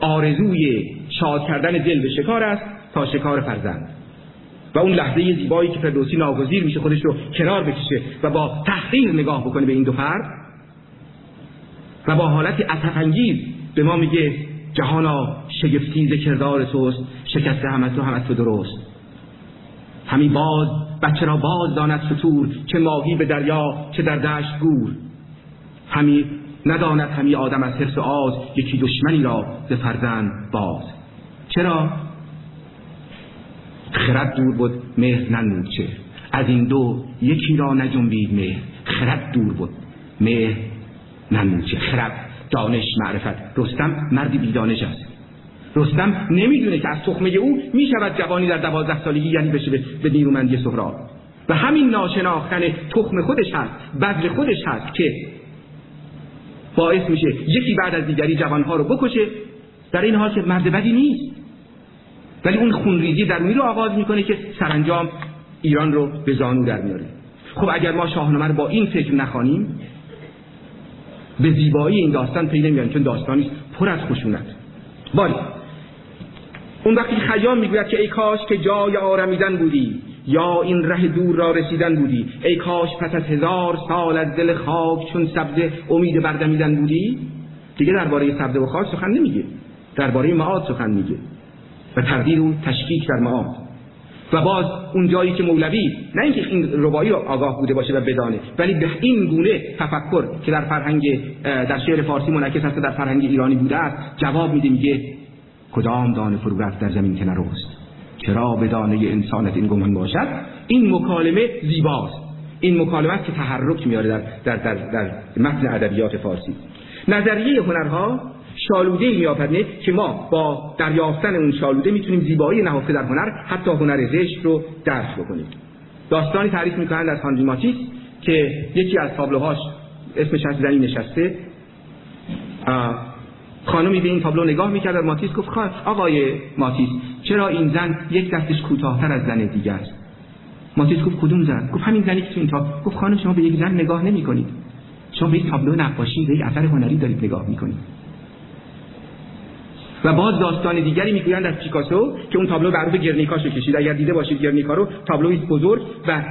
S1: آرزوی شاد کردن دل به شکار است تا شکار فرزند. و اون لحظه زیبایی که فردوسی ناگزیر میشه خودش رو کنار بکشه و با تحقیر نگاه بکنه به این دو فرد و با حالتی عطفانگیز به ما میگه جهانا شگفتی کردار توست شکسته هم از تو هم از تو درست. همین باز بچه را باز داند ستور چه ماهی به دریا چه در دشت گور. همین نداند همی آدم از حرس آز یکی دشمنی را ز فرزند باز. چرا؟ خرد دور بود مهر ننمود چه. از این دو یکی را نجنبید مهر. خرد دور بود مهر ننمود چه. خرد دانش معرفت. رستم مردی بیدانش است. رستم نمی‌دونه که از تخمه او می‌شود جوانی در دوازده سالگی یعنی بشه به نیرومندی سهراب. و همین ناشناختن تخم خودش هست بذر خودش هست که باعث میشه یکی بعد از دیگری جوانها رو بکشه. در این حال که مرد بدی نیست. ولی اون خونریزی درونی رو آغاز می‌کنه که سرانجام ایران رو به زانو در میاره. خب اگر ما شاهنامه رو با این فکر نخوانیم به زیبایی این داستان پی نمیاریم چون داستانی پر از خشونت. باری اون وقتی خیام می‌گوید که ای کاش که جای آرمیدن بودی یا این ره دور را رسیدن بودی ای کاش پس از هزار سال از دل خاک چون سبزه امید بردمیدن بودی دیگه درباره سبزه و خاک سخن نمیگه. درباره معاد سخن میگه. و تردید و تشکیک در معاد و باز اون جایی که مولوی نه اینکه این ربایی رو آگاه بوده باشه و بدانه ولی به این گونه تفکر که در فرهنگ در شعر فارسی منعکس هست در فرهنگ ایرانی بوده است جواب میده میگه کدام دانه فرو رفت در زمین که نرست؟ چرا به دانه انسانت این گمان باشد؟ این مکالمه زیباست. این مکالمه که تحرک میاره در در در, در متن ادبیات فارسی. نظریه هنرها شالوده میآفرینه که ما با دریافتن اون شالوده می‌تونیم زیبایی نهفته در هنر حتی هنر زشت رو درک بکنیم. داستانی تعریف می‌کنند از هانری ماتیس که یکی از تابلوهاش اسمش از زنی نشسته. خانمی به این تابلو نگاه می‌کرد و ماتیس گفت خواهد آقای ماتیس چرا این زن یک دستش کوتاهتر از زن دیگه است؟ ماتیس گفت کدوم زن؟ گفت همین زنی که تو این تا گفت خانم شما به یک زن نگاه نمی کنید شما به یک تابلو نقاشی به یک اثر هنری دارید نگاه می‌کنید. و باز داستان دیگری می‌گویند از پیکاسو که اون تابلو معروف گرنیکاشو کشید اگر دیده باشید گرنیکا رو تابلوی بزرگ و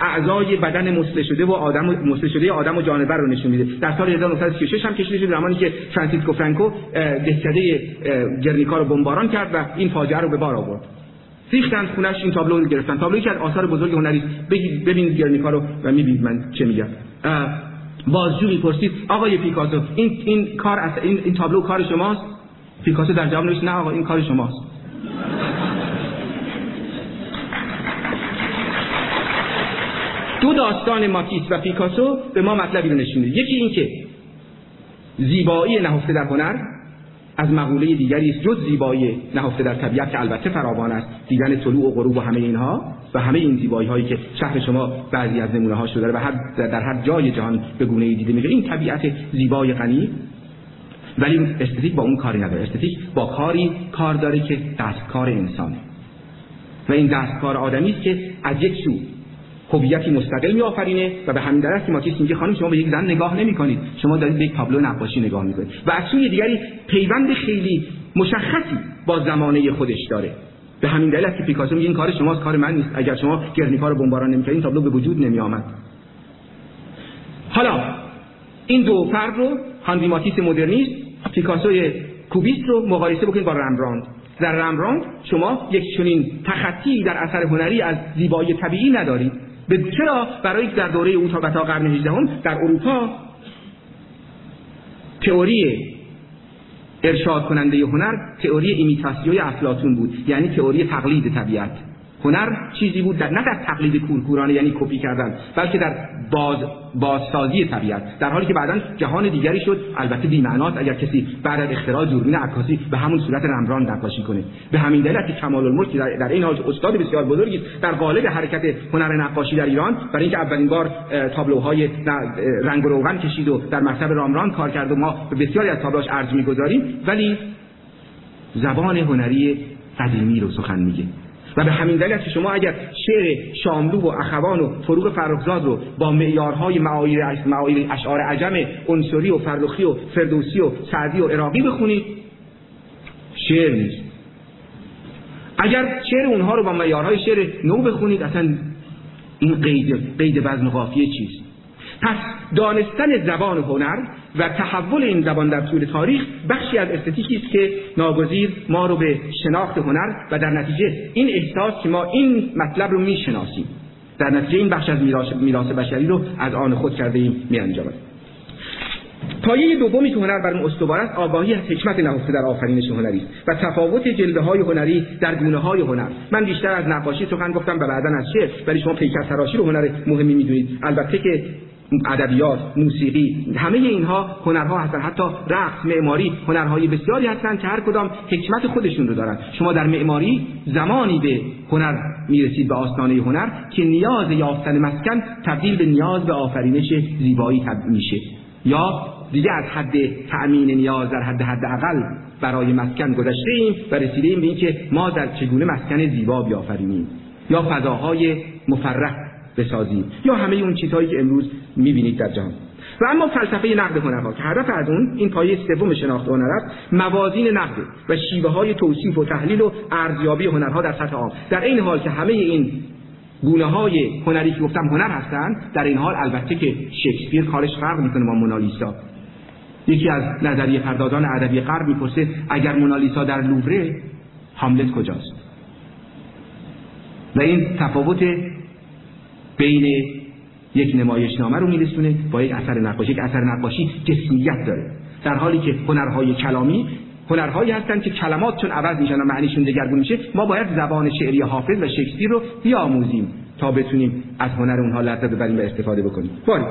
S1: اعضای بدن مثله شده و آدم مثله شده آدم و جانور رو نشون میده. در سال 1936 هم کشیده شد زمانی که فرانسیسکو فرانکو دهکده گرنیکا رو بمباران کرد و این فاجعه رو به بار آورد. ریختن خونش این تابلو رو گرفتن. تابلویی که از آثار بزرگ هنری ببینید گرنیکا رو و می‌بینید من چه میگم. بازجو می‌پرسید آقای پیکاسو این این کار این, این تابلو کار شماست؟ پیکاسو در جواب نوشت نه آقا این کار شماست. دو داستان ماتیس و پیکاسو به ما مطلبی رو نشون یکی این که زیبایی نهفته در هنر از مقوله دیگری است جز زیبایی نهفته در طبیعت که البته فراوان است. دیدن طلوع و غروب و همه اینها و همه این زیبایی هایی که شهر شما بعضی از نمونه ها شده و هر در هر جای جهان به گونه دیده میشه این طبیعت زیبای غنی ولی استتیک با اون کاری نداره. استتیک با کاری کار داره که دستکار انسانه و این دستکار آدمی است که از یک سو هویتی مستقل میآفرینه و به همین دلیل ماتیس میگه خانم شما به یک زن نگاه نمی کنید شما دارید به یک تابلو نقاشی نگاه می‌کنید. و از سوی دیگری پیوند خیلی مشخصی با زمانه خودش داره. به همین دلیل که پیکاسو میگه این کار شماست کار من نیست. اگر شما گرنیکا رو بمباران نمی‌کنید این تابلو به وجود نمی آمد حالا این دو فرد رو هانری ماتیس مدرنیست پیکاسو کوبیست رو مقایسه بکنید با رمبراند. در رمبراند شما یک چنین تخطی در اثر هنری از زیبایی طبیعی ندارید. به چرا برای در دوره او تا تا قرن 18 در اروپا تئوری ارشاد کننده هنر تئوری ایمیتاسیوی افلاطون بود یعنی تئوری تقلید طبیعت. هنر چیزی بود در نه در تقلید کورکورانه یعنی کپی کردن بلکه در باز بازسازی طبیعت. در حالی که بعدا جهان دیگری شد البته بی معناست اگر کسی بعد از اختراع دوربین عکاسی به همون صورت رمبران نقاشی کنه. به همین دلیل که کمال الملک در, در این حال استاد بسیار بزرگی در قالب حرکت هنر نقاشی در ایران برای اینکه اولین بار تابلوهای رنگ و روغن کشید و در مکتب رامران کار کرد و ما به بسیاری از تابلوهاش ارج می‌گذاریم ولی زبان هنری قدیمی رو سخن میگه. و به همین دلیل که شما اگر شعر شاملو و اخوان و فروغ فرخزاد رو با معیارهای معایر اشعار عجم عنصری و فرخی و فردوسی و سعدی و عراقی بخونید شعر نیست. اگر شعر اونها رو با معیارهای شعر نو بخونید اصلا این قید قید وزن قافیه چیست؟ پس دانستن زبان هنر و تحول این زبان در طول تاریخ بخشی از استتیکی است که ناگزیر ما رو به شناخت هنر و در نتیجه این احساس که ما این مطلب رو می‌شناسیم در نتیجه این بخش از میراث بشری رو از آن خود کرده ایم می پایه دومی که هنر بر استوار است آگاهی از حکمت نهفته در آفرینش هنری و تفاوت جلوه های هنری در گونه های هنر. من بیشتر از نقاشی سخن گفتم و بعدا از شعر ولی شما پیکر تراشی رو هنر مهمی می‌دونید. البته که ادبیات موسیقی همه اینها هنرها هستن. حتی رقص معماری هنرهای بسیاری هستند که هر کدام حکمت خودشون رو دارن. شما در معماری زمانی به هنر می‌رسید به آستانه هنر که نیاز یافتن مسکن تبدیل به نیاز به آفرینش زیبایی تبدیل میشه. یا دیگه از حد تأمین نیاز در حد حداقل برای مسکن گذشته ایم و رسیده به اینکه ما در چگونه مسکن زیبا بیافرینیم. یا فضاهای مفرح. بسازیم یا همه اون چیزهایی که امروز می‌بینید در جهان. و اما فلسفه نقد هنرها که هدف از اون این پایه سوم شناخت هنر است موازین نقد و شیوه های توصیف و تحلیل و ارزیابی هنرها در سطح عام. در این حال که همه این گونه های هنری که گفتم هنر هستند در این حال البته که شکسپیر کارش فرق می‌کنه با مونالیسا. یکی از نظریه پردازان ادبی غرب می‌پرسه اگر مونالیسا در لووره هاملت کجاست؟ و این تفاوت بین یک نمایشنامه رو میرسونه با یک اثر نقاشی. یک اثر نقاشی جسمیت داره. در حالی که هنرهای کلامی هنرهایی هستند که کلمات چون عوض میشن و معنیشون دگرگون میشه ما باید زبان شعری حافظ و شکسپیر رو بیاموزیم تا بتونیم از هنر اونها لذت ببریم و استفاده بکنیم. باری.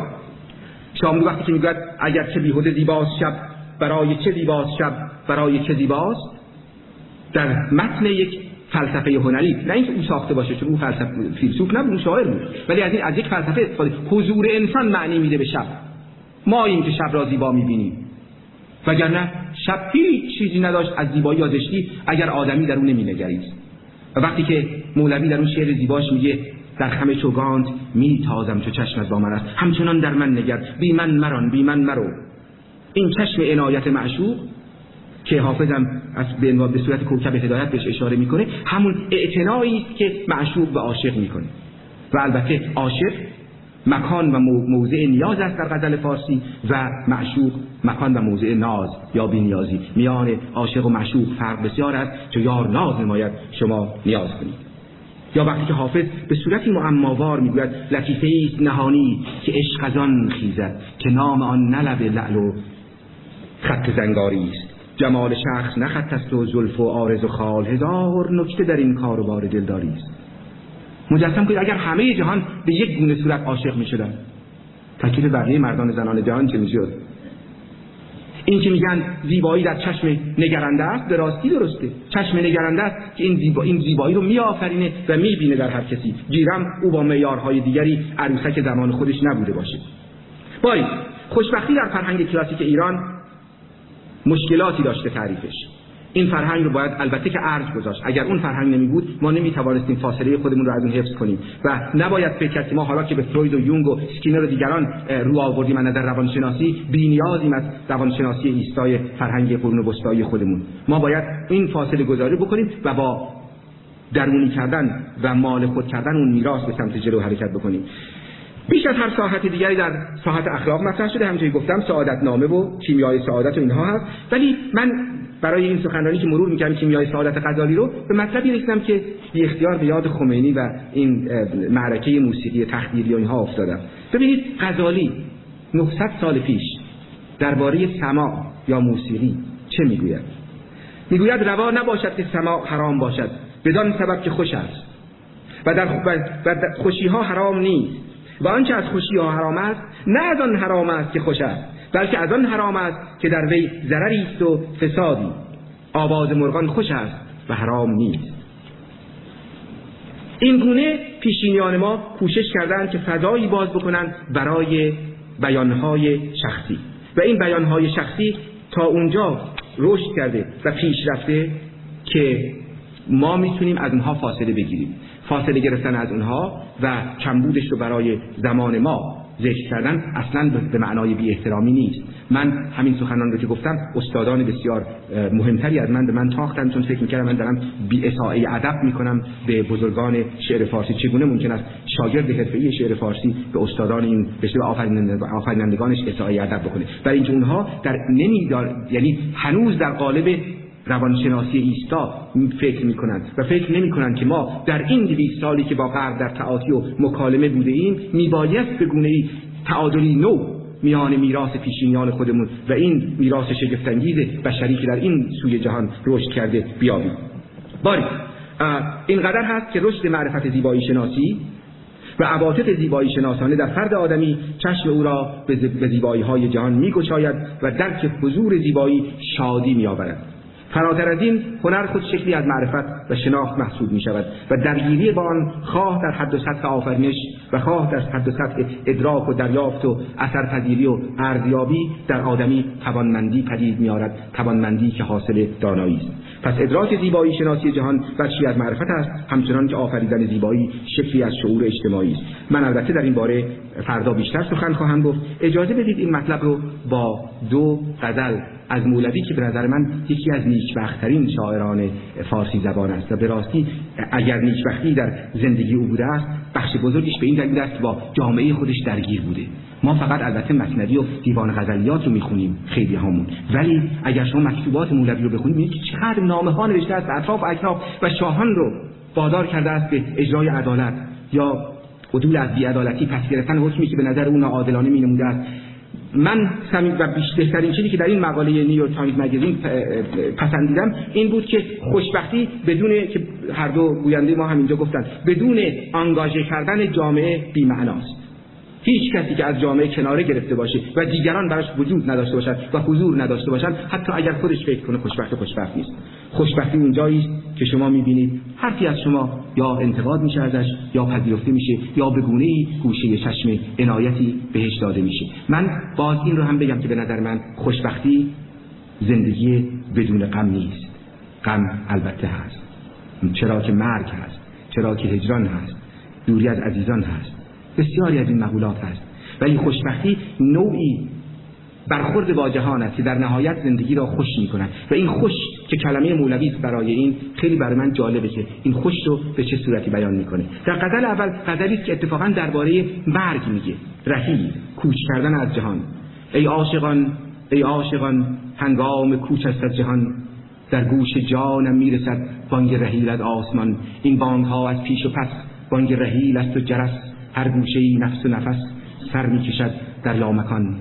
S1: شاملو وقتی که می‌گوید اگر چه بیهوده شب برای چه زیباست شب برای چه زیباست؟ در متن یک فلسفه هنری. نه اینکه او ساخته باشه چون او فلسفه فیلسوف نبود شاعر بود. ولی از این از یک فلسفه استفاده حضور انسان معنی میده به شب. ما این که شب را زیبا می‌بینیم. وگرنه شب هیچ چیزی نداشت از زیبایی یا زشتی اگر آدمی در اون نمینگرید و وقتی که مولوی در اون شعر زیباش میگه در خم چوگانت می تازم چو چشم از با من است. همچنان در من نگر. بی من مران بی من مرو. این چشم عنایت معشوق که حافظم از به به صورت کوکب هدایت بهش اشاره می‌کنه همون اعتنایی است که معشوق به عاشق می‌کنه. و البته عاشق مکان و موضع نیاز است در غزل فارسی و معشوق مکان و موضع ناز یا بینیازی. میان عاشق و معشوق فرق بسیار است چو یار ناز نماید شما نیاز کنید. یا وقتی که حافظ به صورتی معماوار می‌گوید لطیفه است نهانی که عشق از آن خیزد که نام آن نلب لعل و خط زنگاری است. جمال شخص نه خط است و زلف و آرز و خال. هزار نکته در این کار و بار دلداری است. مجسم کنید اگر همه جهان به یک گونه صورت عاشق می شدن تکلیف بقیه مردان زنان جهان چه می‌شد. این که میگن زیبایی در چشم نگرنده است به راستی درسته. چشم نگرنده است که این, زیبا... این زیبایی رو میآفرینه و می‌بینه در هر کسی. گیرم او با معیارهای دیگری عروسک زمان خودش نبوده باشه. باری خوشبختی در فرهنگ کلاسیک ایران مشکلاتی داشته تعریفش. این فرهنگ رو باید البته که ارج گذاشت. اگر اون فرهنگ نمی بود ما نمی توانستیم فاصله خودمون رو از اون حفظ کنیم. و نباید فکر که ما حالا که به فروید و یونگ و سکینر و دیگران رو آوردیم از نظر روانشناسی بی‌نیازیم از روانشناسی ایستای فرهنگ قرون وسطایی خودمون. ما باید این فاصله گذاری بکنیم و با درونی کردن و مال خود کردن اون میراث به سمت جلو حرکت بکنیم. بیش از هر ساحت دیگری در ساحت اخلاق مطرح شده. همونطوری گفتم سعادت نامه و کیمیای سعادت و اینها هست. ولی من برای این سخنرانی که مرور می‌کنم کیمیای سعادت غزالی رو به مطلبی رسیدم که بی اختیار به یاد خمینی و این معرکه موسیقی تخدیری و اینها افتادم. ببینید غزالی 900 سال پیش درباره سما یا موسیقی چه می‌گوید؟ می‌گوید روا نباشد که سما حرام باشد بدان سبب که خوش است. و در خوشی ها حرام نیست. و آنچه از خوشی ها حرام است نه از آن حرام است که خوش است بلکه از آن حرام است که در وی ضرری است و فسادی. آواز مرغان خوش است و حرام نیست. این گونه پیشینیان ما کوشش کردند که فضایی باز بکنند برای بیانهای شخصی. و این بیانهای شخصی تا اونجا رشد کرده و پیش رفته که ما می‌تونیم از اونها فاصله بگیریم. فاصله گرفتن از اونها و کمبودش رو برای زمان ما ذکر کردن اصلا به معنای بی احترامی نیست. من همین سخنان رو که گفتم استادان بسیار مهمتری از من به من تاختن چون فکر می‌کردم من دارم بی اساءه ادب می‌کنم به بزرگان شعر فارسی. چگونه ممکن است شاگرد حرفه‌ای شعر فارسی به استادان این به آفرینندگانش اساءه ادب بکنه؟ برای اینکه اونها در نمیدار یعنی هنوز در قالب روانشناسی ایستا فکر می کنند و فکر نمی کنند که ما در این دویست سالی که با غرب در تعاطی و مکالمه بوده ایم می بایست به گونه ای تعادلی نو میان میراث پیشینیان خودمون و این میراث شگفتانگیز بشری که در این سوی جهان رشد کرده بیابیم. باری اینقدر هست که رشد معرفت زیبایی شناسی و عواطف زیبایی شناسانه در فرد آدمی چشم او را به زیبایی های جهان میگشاید و درک حضور زیبایی شادی میآورد. فراتر از این هنر خود شکلی از معرفت و شناخت محسوب می شود و درگیری با آن خواه در حد و سطح آفرینش و خواه در حد و سطح ادراک و دریافت و اثرپذیری و ارزیابی در آدمی توانمندی پدید میآورد توانمندی که حاصل دانایی است. پس ادراک زیبایی شناسی جهان بخشی از معرفت است همچنان که آفریدن زیبایی شکلی از شعور اجتماعی است. من البته در این باره فردا بیشتر سخن خواهم گفت. اجازه بدید این مطلب رو با دو غزل از مولوی که به نظر من یکی از نیکبختترین شاعران فارسی زبان است و به راستی اگر نیکبختی در زندگی او بوده است بخش بزرگش به این دلیل است با جامعه خودش درگیر بوده. ما فقط البته مصنوی و دیوان غزلیات رو می‌خونیم خیلی همون ولی اگر شما مکتوبات مولوی رو بخونید می‌بینید که چقدر نامه ها نوشته است اطراف اکناف و شاهان رو وادار کرده است به اجرای عدالت. یا عدول از بیعدالتی پس گرفتن حکمی که به نظر او ناعادلانه مینموده است. من و بهترین چیزی که در این مقاله نیویورک تایمز مگزین پسندیدم این بود که خوشبختی بدون که هر دو گوینده ما همینجا گفتن بدون انگاژه کردن جامعه بی‌معناست. هیچ کسی که از جامعه کناره گرفته باشه و دیگران براش وجود نداشته باشد و حضور نداشته باشند حتی اگر خودش فکر کنه خوشبخت خوشبخت نیست. خوشبختی اونجایی است که شما می‌بینید حرفی از شما یا انتقاد میشه ازش یا پذیرفته میشه یا به گونه ای گوشه چشم عنایتی بهش داده میشه. من باز این رو هم بگم که به نظر من خوشبختی زندگی بدون غم نیست. غم البته هست. چرا که مرگ هست. چرا که هجران هست. دوری از عزیزان هست. بسیاری از این مقولات هست. ولی خوشبختی نوعی برخورد با جهان است که در نهایت زندگی را خوش می کند و این خوش که کلمه مولوی است برای این خیلی برای من جالبه که این خوش رو به چه صورتی بیان می‌کنه. در غزل اول است که اتفاقا درباره مرگ میگه. رحیل کوچ کردن از جهان. ای عاشقان ای عاشقان هنگام کوچ است از جهان. در گوش جانم می‌رسد بانگ رحیل از آسمان. این بانگ ها از پیش و پس بانگ رحیل است و جرس. هر گوشه ای نفس و نفس سر می‌کشد در لامکان.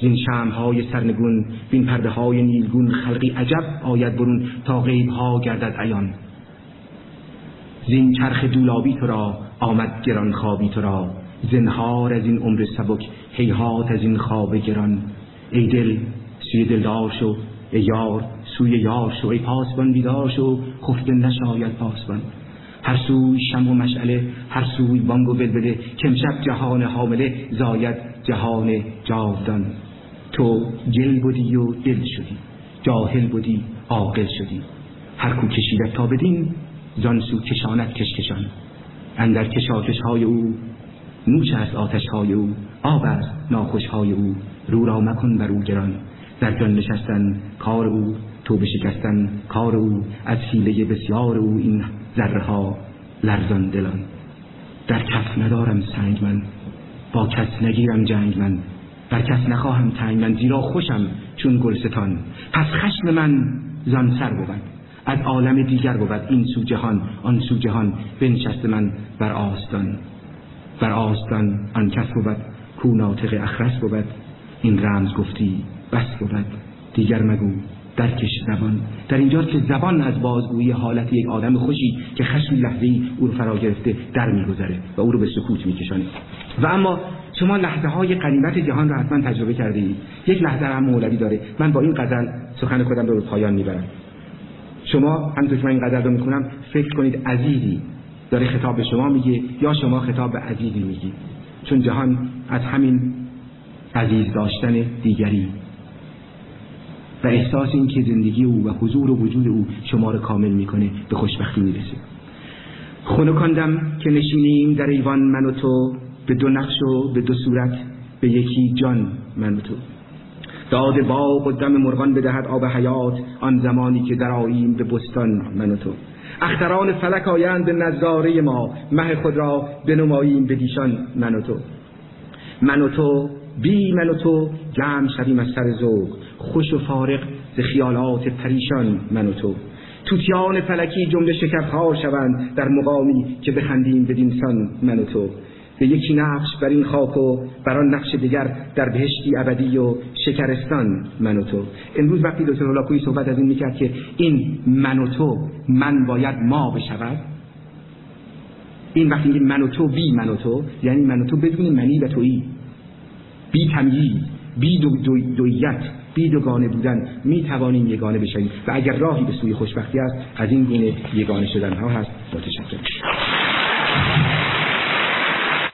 S1: این شمهای سرنگون بین پرده های نیلگون خلقی عجب آید برون تا غیب ها گردد عیان. زین چرخ دولابی تو را آمد گران خوابی تو را. زنهار از این عمر سبک هیهات از این خواب گران. ای دل سوی دلدار شو ای یار سوی یار شو. ای پاسبان بیدار شو. خفته نشاید پاسبان. هر سوی شم و مشعله هر سوی بانگ و بلبله کمشب جهان حامله زاید جهان جاودان. تو جل بودی و دل شدی جاهل بودی عاقل شدی. هر کو کشیدت تا بدین زانسو کشانت کشکشان. اندر کشاکش های او نوش است آتش های او آب است ناخوش های او. رو را مکن بر او گران. در جان نشستن کار او تو شکستن کار او. از حیله بسیار او این ذره ها لرزان دلان. در کف ندارم سنگ من با کس نگیرم جنگ من. بر کس نخواهم تنگ من زیرا خوشم چون گلستان. پس خشم من زان سر بود از عالم دیگر بود. این سو جهان آن سو جهان بنشست من بر آستان. بر آستان آن کس بود کو ناطق اخرس بود. این رمز گفتی بس بود. دیگر مگو درکش زبان. در اینجا که زبان از بازگویی حالت یک آدم خوشی که خشم لحظه ای او رو فرا گرفته در میگذره و او رو به سکوت میکشانه. و اما شما لحظه های قنیمت جهان رو حتما تجربه کرده اید. یک لحظه هم مولوی داره. من با این غزل سخن خودم رو پایان می‌برم. شما همونطور که من این غزل رو می‌کنم فکر کنید عزیزی داره خطاب به شما میگه یا شما خطاب به عزیزی میگی چون جهان از همین عزیز داشتن دیگری. و احساس این که زندگی او و حضور و وجود او شما رو کامل می‌کنه به خوشبختی می‌رسه. خونکاندم که نشینیم در ایوان من و تو به دو نقش و به دو صورت به یکی جان من و تو. داد باغ و دم مرغان بدهد آب حیات آن زمانی که در آییم به بستان من و تو. اختران فلک آیند به نظاره ما مه خود را بنماییم به دیشان من و تو. من و تو بی من و تو جمع شویم از سر ذوق. خوش و فارق ز خیالات پریشان من و تو. توتیان فلکی جمله شکرخوار شوند در مقامی که بخندیم بدین سان من و تو. به یکی نقش بر این خاک و بر آن نقش دیگر در بهشتی ابدی و شکرستان من و تو. امروز وقتی دکتر هولاکویی صحبت از این می‌کرد که این من و تو من باید ما بشود. این وقتی من و تو بی من و تو یعنی من و تو بدون منی و تویی. بی تمییز بی دو دویت بی دوگانه بودن می توانیم یگانه بشویم. و اگر راهی به سوی خوشبختی است از این گونه یگانه شدن ها هست. متشکرم